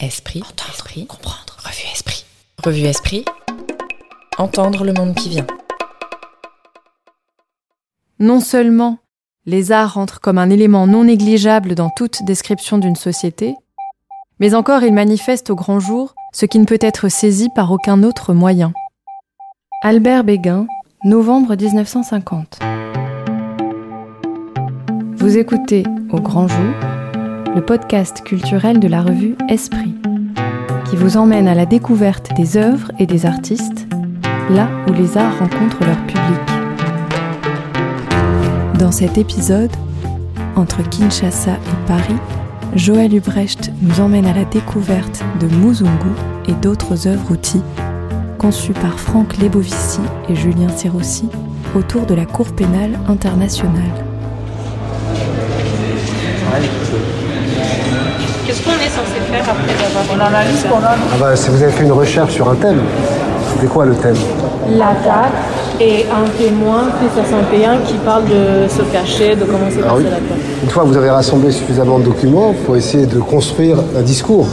Esprit, entendre, esprit, comprendre. Revue Esprit. Revue Esprit. Entendre le monde qui vient. Non seulement les arts entrent comme un élément non négligeable dans toute description d'une société, mais encore ils manifestent au grand jour ce qui ne peut être saisi par aucun autre moyen. Albert Béguin, novembre 1950. Vous écoutez Au grand jour, le podcast culturel de la revue Esprit, qui vous emmène à la découverte des œuvres et des artistes, là où les arts rencontrent leur public. Dans cet épisode, entre Kinshasa et Paris, Joël Ubrecht nous emmène à la découverte de Muzungu et d'autres œuvres outils conçues par Franck Lebovici et Julien Serossi autour de la Cour pénale internationale. Qu'est-ce qu'on est censé faire après avoir une analyse Ah bah, si vous avez fait une recherche sur un thème, c'était quoi le thème? L'attaque et un témoin, plus 61, qui parle de se cacher, de comment s'est Ah passé oui. l'attaque. Une fois que vous avez rassemblé suffisamment de documents, il faut essayer de construire un discours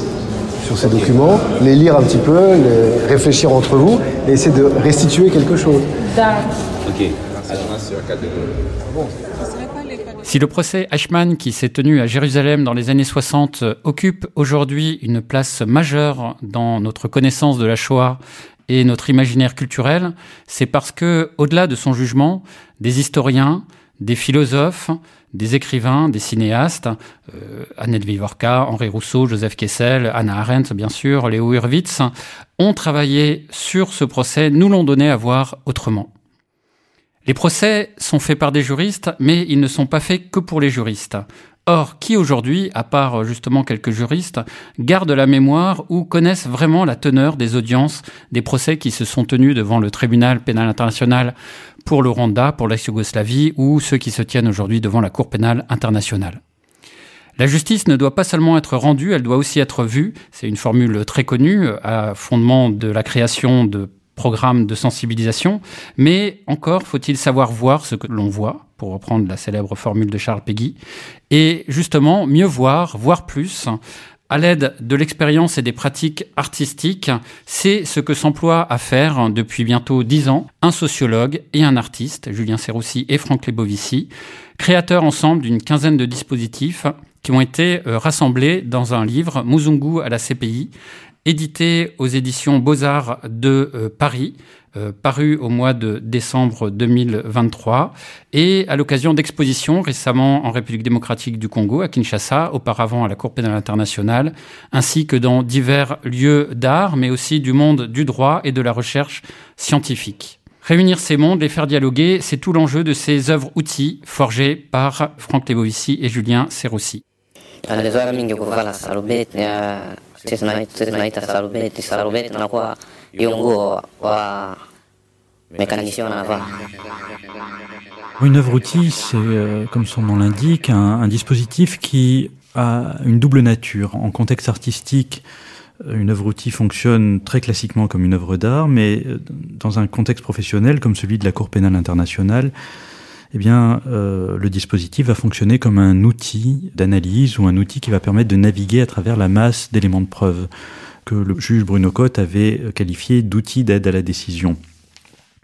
sur ces documents, les lire un petit peu, les réfléchir entre vous et essayer de restituer quelque chose. Si le procès Eichmann, qui s'est tenu à Jérusalem dans les années 60, euh, occupe aujourd'hui une place majeure dans notre connaissance de la Shoah et notre imaginaire culturel, c'est parce que, au-delà de son jugement, des historiens, des philosophes, des écrivains, des cinéastes, euh, Annette Vivorka, Henri Rousseau, Joseph Kessel, Anna Arendt, bien sûr, Léo Hurwitz, ont travaillé sur ce procès, nous l'ont donné à voir autrement. Les procès sont faits par des juristes, mais ils ne sont pas faits que pour les juristes. Or, qui aujourd'hui, à part justement quelques juristes, gardent la mémoire ou connaissent vraiment la teneur des audiences des procès qui se sont tenus devant le tribunal pénal international pour le Rwanda, pour l'ex-Yougoslavie ou ceux qui se tiennent aujourd'hui devant la Cour pénale internationale? La justice ne doit pas seulement être rendue, elle doit aussi être vue. C'est une formule très connue à fondement de la création de programmes de sensibilisation, mais encore faut-il savoir voir ce que l'on voit, pour reprendre la célèbre formule de Charles Péguy, et justement mieux voir, voir plus, à l'aide de l'expérience et des pratiques artistiques, c'est ce que s'emploie à faire depuis bientôt dix ans un sociologue et un artiste, Julien Serroussi et Franck Lebovici, créateurs ensemble d'une quinzaine de dispositifs qui ont été euh, rassemblés dans un livre, Muzungu à la CPI, édité aux éditions Beaux-Arts de euh, Paris, euh, paru au mois de décembre 2023, et à l'occasion d'expositions récemment en République démocratique du Congo, à Kinshasa, auparavant à la Cour pénale internationale, ainsi que dans divers lieux d'art, mais aussi du monde du droit et de la recherche scientifique. Réunir ces mondes, les faire dialoguer, c'est tout l'enjeu de ces œuvres-outils forgées par Franck Lebovici et Julien Serossi. Une œuvre outil, c'est, euh, comme son nom l'indique, un, un dispositif qui a une double nature. En contexte artistique, euh, une œuvre outil fonctionne très classiquement comme une œuvre d'art, mais euh, dans un contexte professionnel comme celui de la Cour pénale internationale, eh bien, euh, le dispositif va fonctionner comme un outil d'analyse ou un outil qui va permettre de naviguer à travers la masse d'éléments de preuve que le juge Bruno Cotte avait qualifié d'outil d'aide à la décision.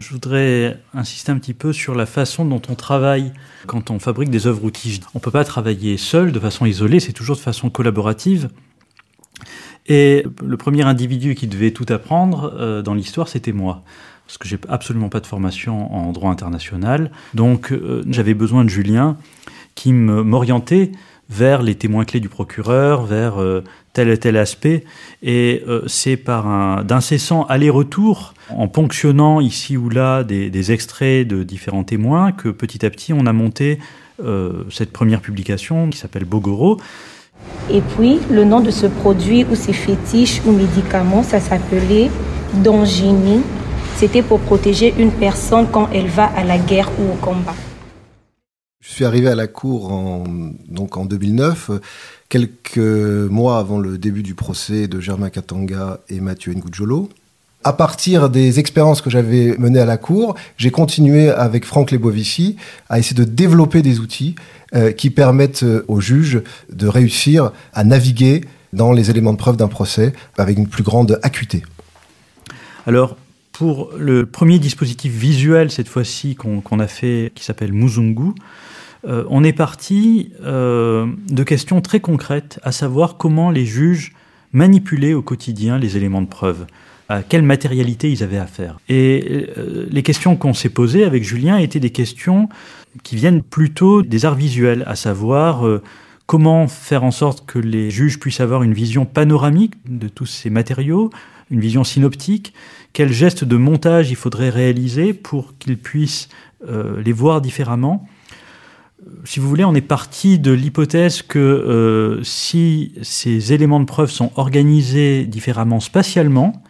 Je voudrais insister un petit peu sur la façon dont on travaille quand on fabrique des œuvres outils. On ne peut pas travailler seul, de façon isolée, c'est toujours de façon collaborative. Et le premier individu qui devait tout apprendre euh, dans l'histoire, c'était moi. Parce que j'ai absolument pas de formation en droit international. Donc euh, j'avais besoin de Julien qui m'orientait vers les témoins clés du procureur, vers euh, tel et tel aspect. Et euh, c'est par un d'incessants allers-retours, en ponctionnant ici ou là des, des extraits de différents témoins, que petit à petit on a monté cette première publication qui s'appelle Bogoro. Et puis, le nom de ce produit ou ces fétiches ou médicaments, ça s'appelait Dongini. C'était pour protéger une personne quand elle va à la guerre ou au combat. Je suis arrivé à la cour en, donc en 2009, euh, quelques mois avant le début du procès de Germain Katanga et Mathieu Ngudjolo. À partir des expériences que j'avais menées à la cour, j'ai continué avec Franck Lebovici à essayer de développer des outils euh, qui permettent euh, aux juges de réussir à naviguer dans les éléments de preuve d'un procès avec une plus grande acuité. Alors, pour le premier dispositif visuel, cette fois-ci, qu'on a fait, qui s'appelle Muzungu, euh, on est parti euh, de questions très concrètes, à savoir comment les juges manipulaient au quotidien les éléments de preuve, à quelle matérialité ils avaient affaire. Et euh, les questions qu'on s'est posées avec Julien étaient des questions qui viennent plutôt des arts visuels, à savoir comment faire en sorte que les juges puissent avoir une vision panoramique de tous ces matériaux, une vision synoptique, quels gestes de montage il faudrait réaliser pour qu'ils puissent les voir différemment? Si vous voulez, on est parti de l'hypothèse que euh, si ces éléments de preuve sont organisés différemment spatialement,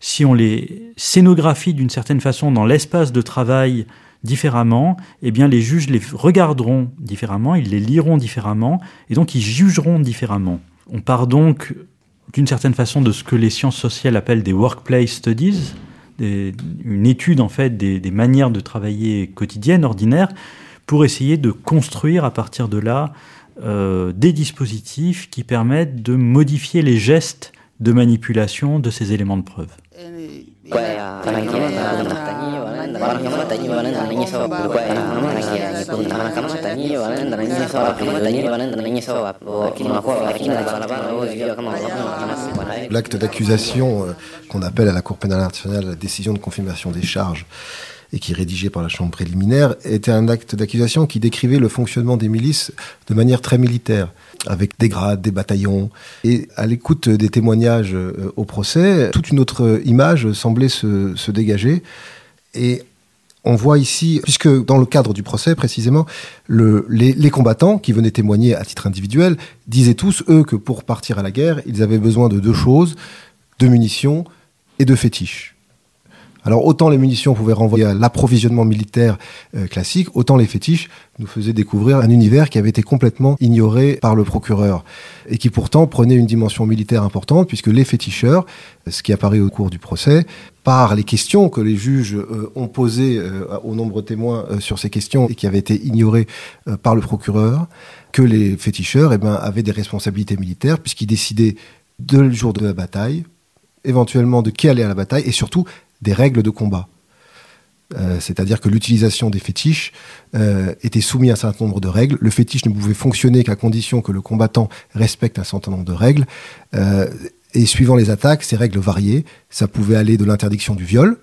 si on les scénographie d'une certaine façon dans l'espace de travail différemment, eh bien les juges les regarderont différemment, ils les liront différemment, et donc ils jugeront différemment. On part donc d'une certaine façon de ce que les sciences sociales appellent des workplace studies, une étude en fait des, manières de travailler quotidiennes, ordinaires, pour essayer de construire à partir de là euh, des dispositifs qui permettent de modifier les gestes de manipulation de ces éléments de preuve. L'acte d'accusation euh, qu'on appelle à la Cour pénale internationale la décision de confirmation des charges et qui est rédigé par la Chambre préliminaire, était un acte d'accusation qui décrivait le fonctionnement des milices de manière très militaire, avec des grades, des bataillons. Et à l'écoute des témoignages euh, au procès, toute une autre image semblait se, dégager. Et on voit ici, puisque dans le cadre du procès précisément, le, les, les, combattants qui venaient témoigner à titre individuel disaient tous, eux, que pour partir à la guerre, ils avaient besoin de deux choses, de munitions et de fétiches. Alors autant les munitions pouvaient renvoyer à l'approvisionnement militaire euh, classique, autant les fétiches nous faisaient découvrir un univers qui avait été complètement ignoré par le procureur et qui pourtant prenait une dimension militaire importante puisque les féticheurs, ce qui apparaît au cours du procès, par les questions que les juges euh, ont posées euh, aux nombreux témoins sur ces questions et qui avaient été ignorées par le procureur, que les féticheurs eh ben, avaient des responsabilités militaires puisqu'ils décidaient de jour de la bataille, éventuellement de qui allait à la bataille et surtout des règles de combat. Euh, c'est-à-dire que l'utilisation des fétiches euh, était soumise à un certain nombre de règles. Le fétiche ne pouvait fonctionner qu'à condition que le combattant respecte un certain nombre de règles. Euh, et suivant les attaques, ces règles variaient. Ça pouvait aller de l'interdiction du viol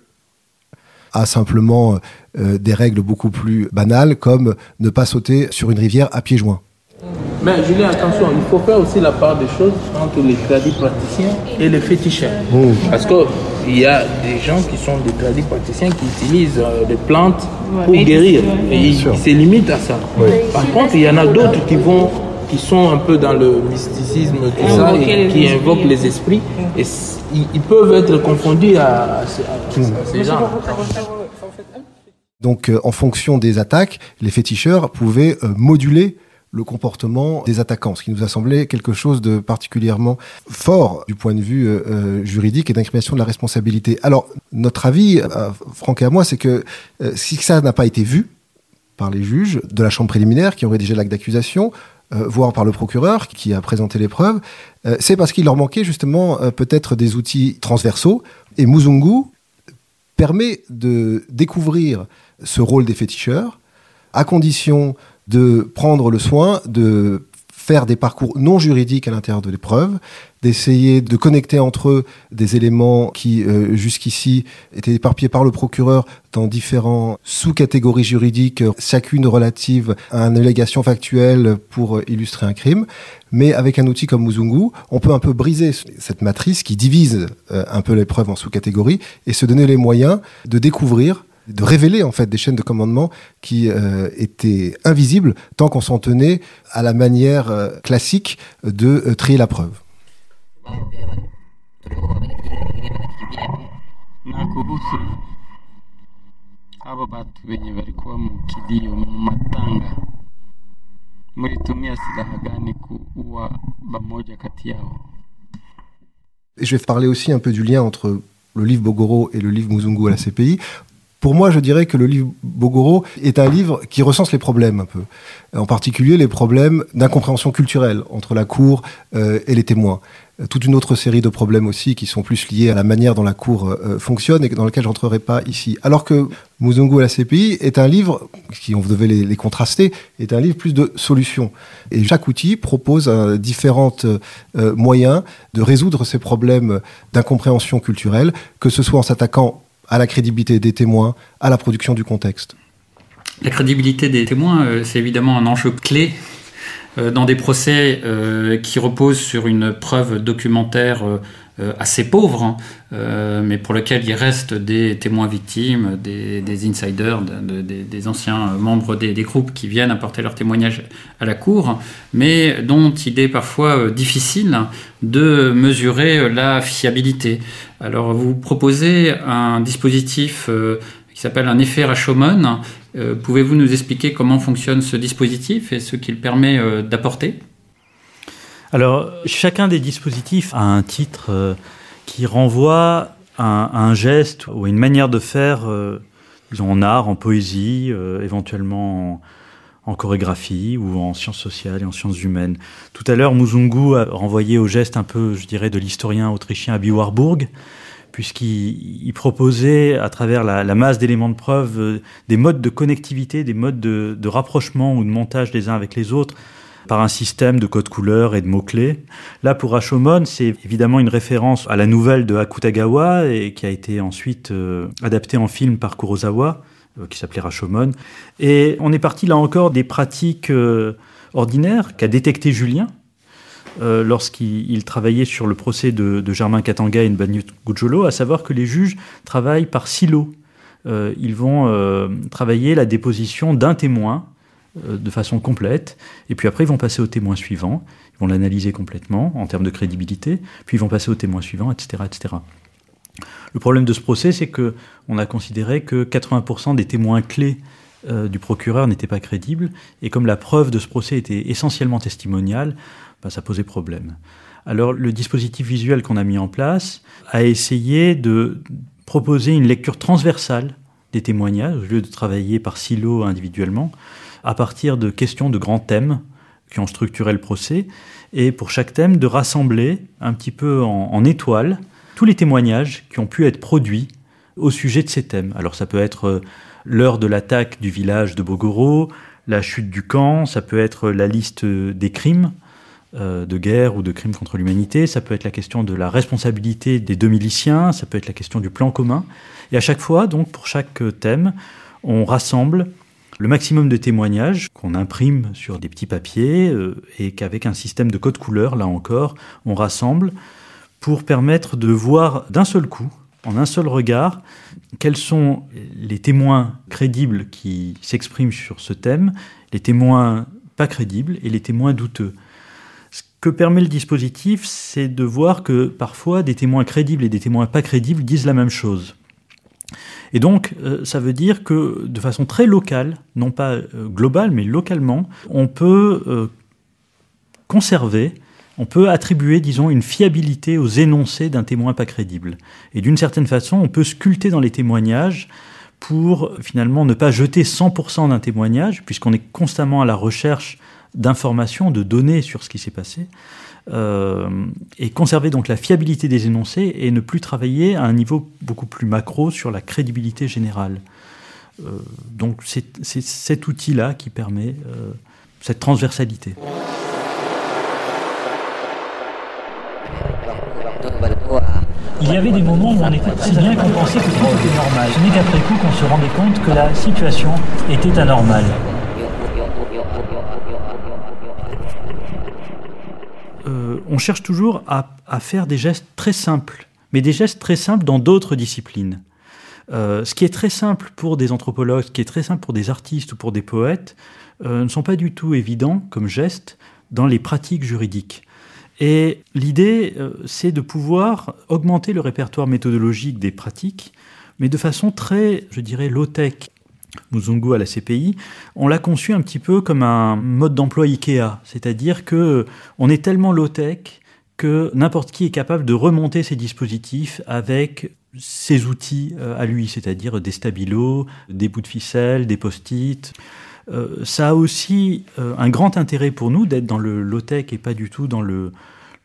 à simplement des règles beaucoup plus banales comme ne pas sauter sur une rivière à pieds joints. Mais Julien, attention, il faut faire aussi la part des choses entre les tradis praticiens et les féticheurs. Oh. Parce qu'il y a des gens qui sont des tradis praticiens qui utilisent euh, des plantes pour guérir. Et ils se limitent à ça. Par contre, il y en a d'autres qui vont qui sont un peu dans le mysticisme, tout ça, et qui invoquent les esprits. Et ils, peuvent être confondus à, ces gens. Donc, euh, en fonction des attaques, les féticheurs pouvaient euh, moduler le comportement des attaquants, ce qui nous a semblé quelque chose de particulièrement fort du point de vue euh, euh, juridique et d'incrimination de la responsabilité. Alors, notre avis, euh, Franck et à moi, c'est que si ça n'a pas été vu par les juges de la chambre préliminaire qui ont rédigé l'acte d'accusation, voire par le procureur qui a présenté les preuves, c'est parce qu'il leur manquait justement peut-être des outils transversaux. Et Muzungu permet de découvrir ce rôle des féticheurs à condition de prendre le soin de faire des parcours non juridiques à l'intérieur de l'épreuve, d'essayer de connecter entre eux des éléments qui euh, jusqu'ici étaient éparpillés par le procureur dans différents sous-catégories juridiques, chacune relative à une allégation factuelle pour illustrer un crime. Mais avec un outil comme Muzungu, on peut un peu briser cette matrice qui divise euh, un peu l'épreuve en sous-catégories et se donner les moyens de découvrir de révéler en fait des chaînes de commandement qui euh, étaient invisibles tant qu'on s'en tenait à la manière euh, classique de euh, trier la preuve. Je vais parler aussi un peu du lien entre le livre Bogoro et le livre Muzungu à la CPI Pour moi, je dirais que le livre Bogoro est un livre qui recense les problèmes un peu, en particulier les problèmes d'incompréhension culturelle entre la cour euh, et les témoins toute une autre série de problèmes aussi qui sont plus liés à la manière dont la Cour euh, fonctionne et dans lequel je n'entrerai pas ici. Alors que Muzungu à la CPI est un livre, si on devait les, contraster, est un livre plus de solutions. Et chaque outil propose différents euh, moyens de résoudre ces problèmes d'incompréhension culturelle, que ce soit en s'attaquant à la crédibilité des témoins, à la production du contexte. La crédibilité des témoins, euh, c'est évidemment un enjeu clé euh, dans des procès euh, qui reposent sur une preuve documentaire assez pauvre, hein, mais pour lequel il reste des témoins victimes, des, insiders, des, anciens membres des, groupes qui viennent apporter leur témoignage à la cour, mais dont il est parfois difficile de mesurer la fiabilité. Alors vous proposez un dispositif qui s'appelle un effet Rashomon, euh, pouvez-vous nous expliquer comment fonctionne ce dispositif et ce qu'il permet euh, d'apporter? Alors, chacun des dispositifs a un titre euh, qui renvoie à un, geste ou une manière de faire, disons en art, en poésie, éventuellement en, chorégraphie ou en sciences sociales et en sciences humaines. Tout à l'heure, Muzungu a renvoyé au geste un peu, je dirais, de l'historien autrichien Abi Warburg puisqu'il proposait, à travers la, masse d'éléments de preuve, euh, des modes de connectivité, des modes de, rapprochement ou de montage les uns avec les autres par un système de codes couleurs et de mots-clés. Là, pour Rashomon, c'est évidemment une référence à la nouvelle de Akutagawa et qui a été ensuite euh, adaptée en film par Kurosawa, qui s'appelait Rashomon. Et on est parti là encore des pratiques ordinaires qu'a détecté Julien, euh, lorsqu'il travaillait sur le procès de, Germain Katanga et Nbanyu Gujolo, à savoir que les juges travaillent par silo. Euh, ils vont euh, travailler la déposition d'un témoin de façon complète, et puis après ils vont passer au témoin suivant, ils vont l'analyser complètement en termes de crédibilité, puis ils vont passer au témoin suivant, etc. etc. Le problème de ce procès, c'est que on a considéré que 80% des témoins clés du procureur n'étaient pas crédibles, et comme la preuve de ce procès était essentiellement testimoniale, bah, ça posait problème. Alors le dispositif visuel qu'on a mis en place a essayé de proposer une lecture transversale des témoignages, au lieu de travailler par silo individuellement, à partir de questions de grands thèmes qui ont structuré le procès, et pour chaque thème de rassembler un petit peu en, en étoile tous les témoignages qui ont pu être produits au sujet de ces thèmes. Alors ça peut être euh, l'heure de l'attaque du village de Bogoro, la chute du camp, ça peut être la liste des crimes, euh, de guerre ou de crimes contre l'humanité, ça peut être la question de la responsabilité des deux miliciens, ça peut être la question du plan commun. Et à chaque fois, donc pour chaque thème, on rassemble le maximum de témoignages qu'on imprime sur des petits papiers euh, et qu'avec un système de code couleur, là encore, on rassemble pour permettre de voir d'un seul coup, en un seul regard, quels sont les témoins crédibles qui s'expriment sur ce thème, les témoins pas crédibles et les témoins douteux que permet le dispositif, c'est de voir que parfois des témoins crédibles et des témoins pas crédibles disent la même chose. Et donc, euh, ça veut dire que de façon très locale, non pas euh, globale, mais localement, on peut euh, conserver, on peut attribuer, disons, une fiabilité aux énoncés d'un témoin pas crédible. Et d'une certaine façon, on peut sculpter dans les témoignages pour finalement ne pas jeter 100% d'un témoignage, puisqu'on est constamment à la recherche d'informations, de données sur ce qui s'est passé, euh, et conserver donc la fiabilité des énoncés et ne plus travailler à un niveau beaucoup plus macro sur la crédibilité générale. Euh, donc c'est cet outil-là qui permet euh, cette transversalité. Il y avait des moments où on était très bien qu'on pensait que tout était normal. Ce n'est qu'après coup qu'on se rendait compte que la situation était anormale. on cherche toujours à, faire des gestes très simples, mais des gestes très simples dans d'autres disciplines. Euh, ce qui est très simple pour des anthropologues, ce qui est très simple pour des artistes ou pour des poètes, euh, ne sont pas du tout évidents comme gestes dans les pratiques juridiques. Et l'idée, euh, c'est de pouvoir augmenter le répertoire méthodologique des pratiques, mais de façon très, je dirais, low-tech. Muzungu à la CPI, on l'a conçu un petit peu comme un mode d'emploi IKEA, c'est-à-dire que on est tellement low-tech que n'importe qui est capable de remonter ses dispositifs avec ses outils euh, à lui, c'est-à-dire des stabilos, des bouts de ficelle, des post-it. Euh, ça a aussi euh, un grand intérêt pour nous d'être dans le low-tech et pas du tout dans le,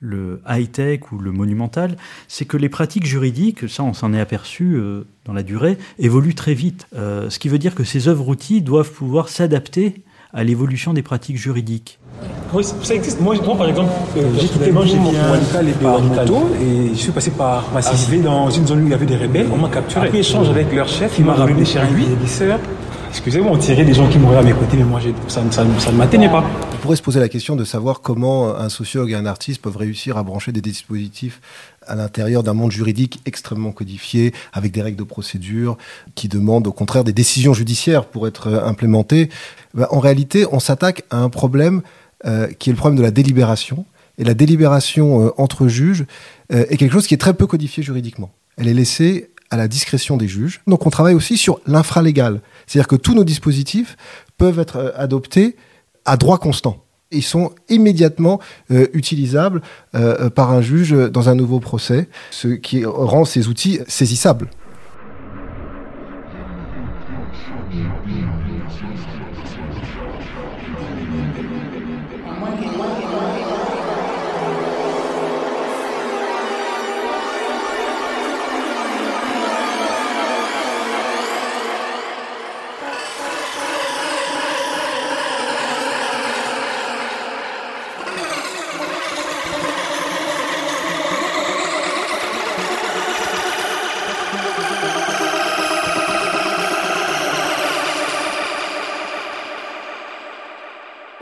le high-tech ou le monumental, c'est que les pratiques juridiques, ça on s'en est aperçu dans la durée, évoluent très vite. ce qui veut dire que ces œuvres-outils doivent pouvoir s'adapter à l'évolution des pratiques juridiques. Oui, ça existe. Moi, par exemple, euh, j'ai quitté mon Walika et par moto et je suis passé par Massif dans une zone où il y avait des rebelles. On m'a capturé. Après échange avec leur chef, il m'a ramené chez lui. Excusez-moi, on tirait des gens qui mouraient à mes côtés, mais moi, ça, ça, ne m'atteignait pas. On pourrait se poser la question de savoir comment un sociologue et un artiste peuvent réussir à brancher des dispositifs à l'intérieur d'un monde juridique extrêmement codifié, avec des règles de procédure, qui demandent au contraire des décisions judiciaires pour être implémentées. Ben, en réalité, on s'attaque à un problème euh, qui est le problème de la délibération. Et la délibération euh, entre juges euh, est quelque chose qui est très peu codifié juridiquement. Elle est laissée à la discrétion des juges. Donc on travaille aussi sur l'infralégal. C'est-à-dire que tous nos dispositifs peuvent être adoptés à droit constant. Ils sont immédiatement utilisables par un juge dans un nouveau procès, ce qui rend ces outils saisissables.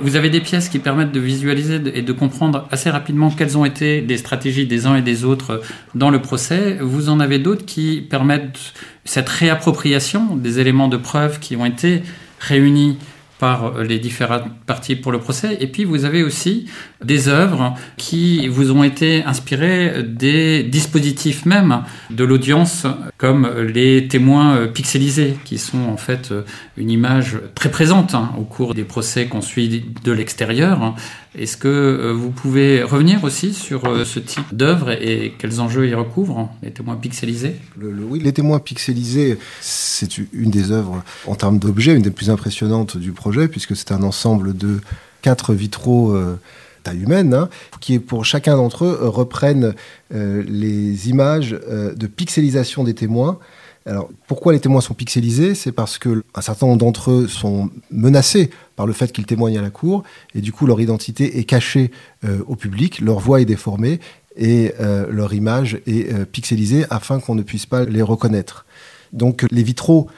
Vous avez des pièces qui permettent de visualiser et de comprendre assez rapidement quelles ont été les stratégies des uns et des autres dans le procès. Vous en avez d'autres qui permettent cette réappropriation des éléments de preuve qui ont été réunis par les différentes parties pour le procès. Et puis vous avez aussi des œuvres qui vous ont été inspirées des dispositifs même de l'audience, comme les témoins pixelisés, qui sont en fait une image très présente hein, au cours des procès qu'on suit de l'extérieur. Est-ce que euh, vous pouvez revenir aussi sur euh, ce type d'œuvre et quels enjeux y recouvrent, les témoins pixelisés? Oui, les témoins pixelisés, c'est une des œuvres en termes d'objets, une des plus impressionnantes du projet, puisque c'est un ensemble de quatre vitraux. Euh, taille humaine, hein, qui pour chacun d'entre eux reprennent les images de pixelisation des témoins alors, pourquoi les témoins sont pixelisés? C'est parce que un certain nombre d'entre eux sont menacés par le fait qu'ils témoignent à la cour, et du coup leur identité est cachée euh, au public, leur voix est déformée et euh, leur image est euh, pixelisée afin qu'on ne puisse pas les reconnaître. Donc les vitraux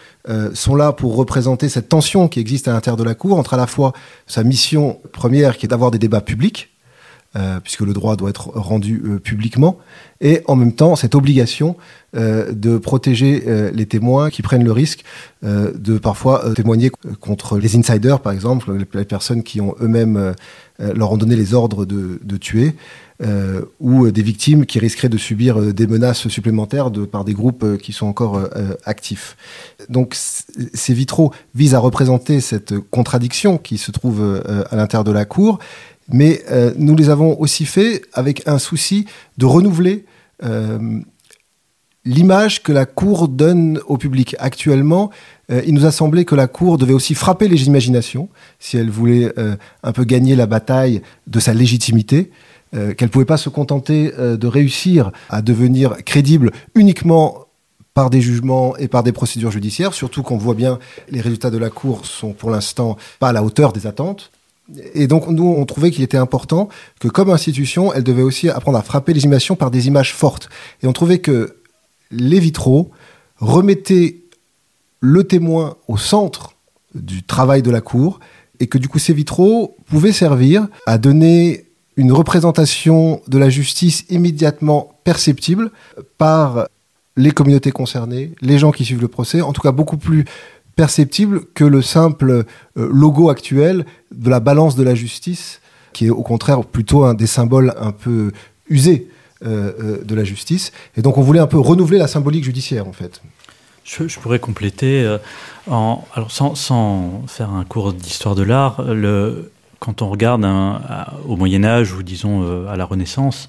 sont là pour représenter cette tension qui existe à l'intérieur de la cour entre à la fois sa mission première qui est d'avoir des débats publics, euh, puisque le droit doit être rendu euh, publiquement, et en même temps cette obligation euh, de protéger les témoins qui prennent le risque de parfois témoigner contre les insiders, par exemple, les, personnes qui ont eux-mêmes leur ont donné les ordres de, tuer. ou des victimes qui risqueraient de subir des menaces supplémentaires de, par des groupes qui sont encore actifs. Donc ces vitraux visent à représenter cette contradiction qui se trouve à l'intérieur de la cour mais euh, nous les avons aussi fait avec un souci de renouveler euh, l'image que la Cour donne au public. Actuellement, euh, il nous a semblé que la Cour devait aussi frapper les imaginations si elle voulait un peu gagner la bataille de sa légitimité. qu'elle ne pouvait pas se contenter de réussir à devenir crédible uniquement par des jugements et par des procédures judiciaires, surtout qu'on voit bien les résultats de la Cour sont pour l'instant pas à la hauteur des attentes. Et donc, nous, on trouvait qu'il était important que, comme institution, elle devait aussi apprendre à frapper les imaginations par des images fortes. Et on trouvait que les vitraux remettaient le témoin au centre du travail de la cour, et que du coup, ces vitraux pouvaient servir à donner une représentation de la justice immédiatement perceptible par les communautés concernées, les gens qui suivent le procès, en tout cas beaucoup plus perceptible que le simple euh, logo actuel de la balance de la justice, qui est au contraire plutôt un des symboles un peu usés euh, euh, de la justice. Et donc on voulait un peu renouveler la symbolique judiciaire en fait. Je, pourrais compléter, en, alors sans, faire un cours d'histoire de l'art, quand on regarde au Moyen Âge ou disons à la Renaissance,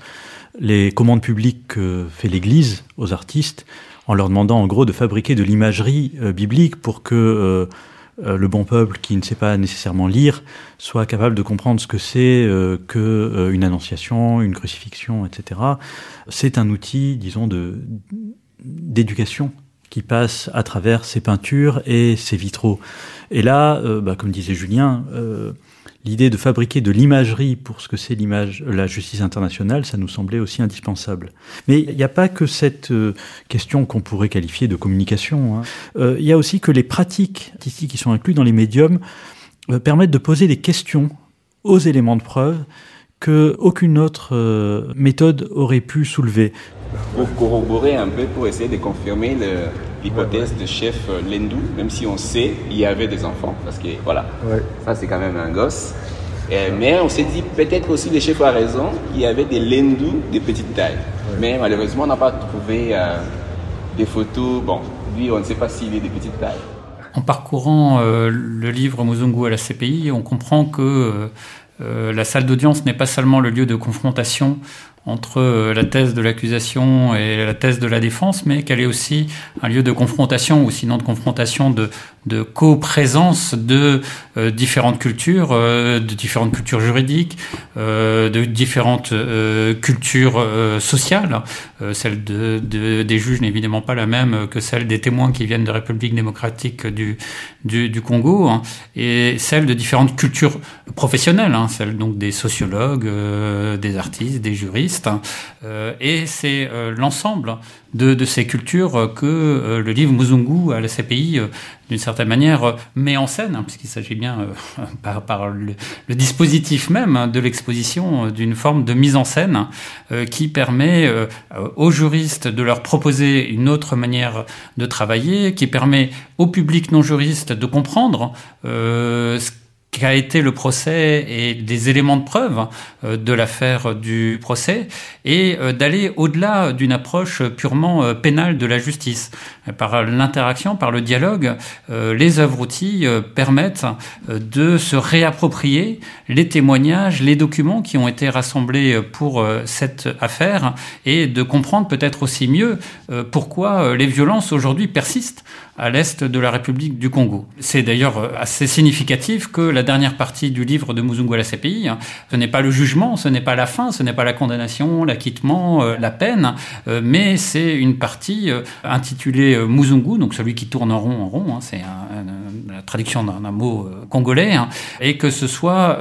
les commandes publiques que fait l'Église aux artistes en leur demandant en gros de fabriquer de l'imagerie biblique pour que le bon peuple qui ne sait pas nécessairement lire soit capable de comprendre ce que c'est que une annonciation, une crucifixion, etc. C'est un outil, disons, d'éducation qui passe à travers ces peintures et ces vitraux. Et là, euh, bah, comme disait Julien, euh, l'idée de fabriquer de l'imagerie pour ce que c'est l'image, la justice internationale, ça nous semblait aussi indispensable. Mais il n'y a pas que cette euh, question qu'on pourrait qualifier de communication. Hein. Il y a aussi que les pratiques artistiques qui sont incluses dans les médiums permettent de poser des questions aux éléments de preuve que aucune autre méthode aurait pu soulever pour corroborer un peu, pour essayer de confirmer l'hypothèse de chef euh, Lendou, même si on sait il y avait des enfants, parce que voilà, ça c'est quand même un gosse. mais on s'est dit peut-être aussi le chef a raison, il y avait des Lendou de petite taille. Mais malheureusement, on n'a pas trouvé euh, des photos. Bon, lui, on ne sait pas s'il est de petite taille. En parcourant euh, le livre Mozungu à la CPI, on comprend que la salle d'audience n'est pas seulement le lieu de confrontation entre euh, la thèse de l'accusation et la thèse de la défense, mais qu'elle est aussi un lieu de confrontation, ou sinon de confrontation de, de coprésence de euh, différentes cultures, euh, de différentes cultures juridiques, de différentes cultures sociales. celle de, des juges n'est évidemment pas la même que celle des témoins qui viennent de République démocratique du, du, Congo, hein, et celle de différentes cultures professionnelles, hein, celle donc des sociologues, des artistes, des juristes euh, et c'est euh, l'ensemble de, ces cultures que euh, le livre Muzungu à la CPI, d'une certaine manière, met en scène, hein, puisqu'il s'agit bien, par, le, dispositif même hein, de l'exposition, d'une forme de mise en scène qui permet aux juristes de leur proposer une autre manière de travailler, qui permet au public non juriste de comprendre ce qu'a été le procès et des éléments de preuve euh, de l'affaire du procès et euh, d'aller au-delà d'une approche purement euh, pénale de la justice. Par l'interaction, par le dialogue, les œuvres outils permettent de se réapproprier les témoignages, les documents qui ont été rassemblés pour cette affaire et de comprendre peut-être aussi mieux pourquoi les violences aujourd'hui persistent à l'est de la République du Congo. C'est d'ailleurs euh, assez significatif que la dernière partie du livre de Muzungu à CPI, hein, ce n'est pas le jugement, ce n'est pas la fin, ce n'est pas la condamnation, l'acquittement, euh, la peine, euh, mais c'est une partie intitulée Muzungu, donc celui qui tourne en rond en rond, hein, c'est la traduction d'un mot congolais, hein, et que ce soit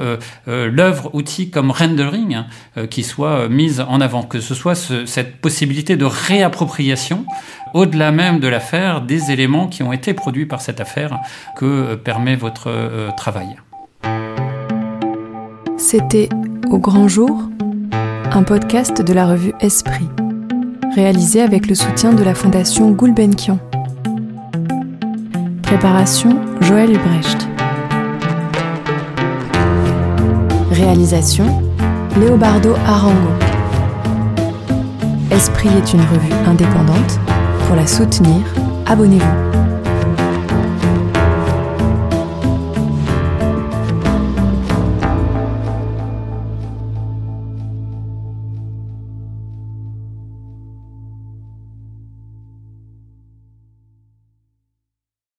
l'œuvre outil comme rendering qui soit mise en avant, que ce soit cette possibilité de réappropriation au-delà même de l'affaire, des éléments qui ont été produits par cette affaire que euh, permet votre euh, travail. C'était Au grand jour, un podcast de la revue Esprit, réalisé avec le soutien de la fondation Gulbenkian. Préparation Joël Ubrecht. Réalisation Léobardo Arango. Esprit est une revue indépendante pour la soutenir, abonnez-vous.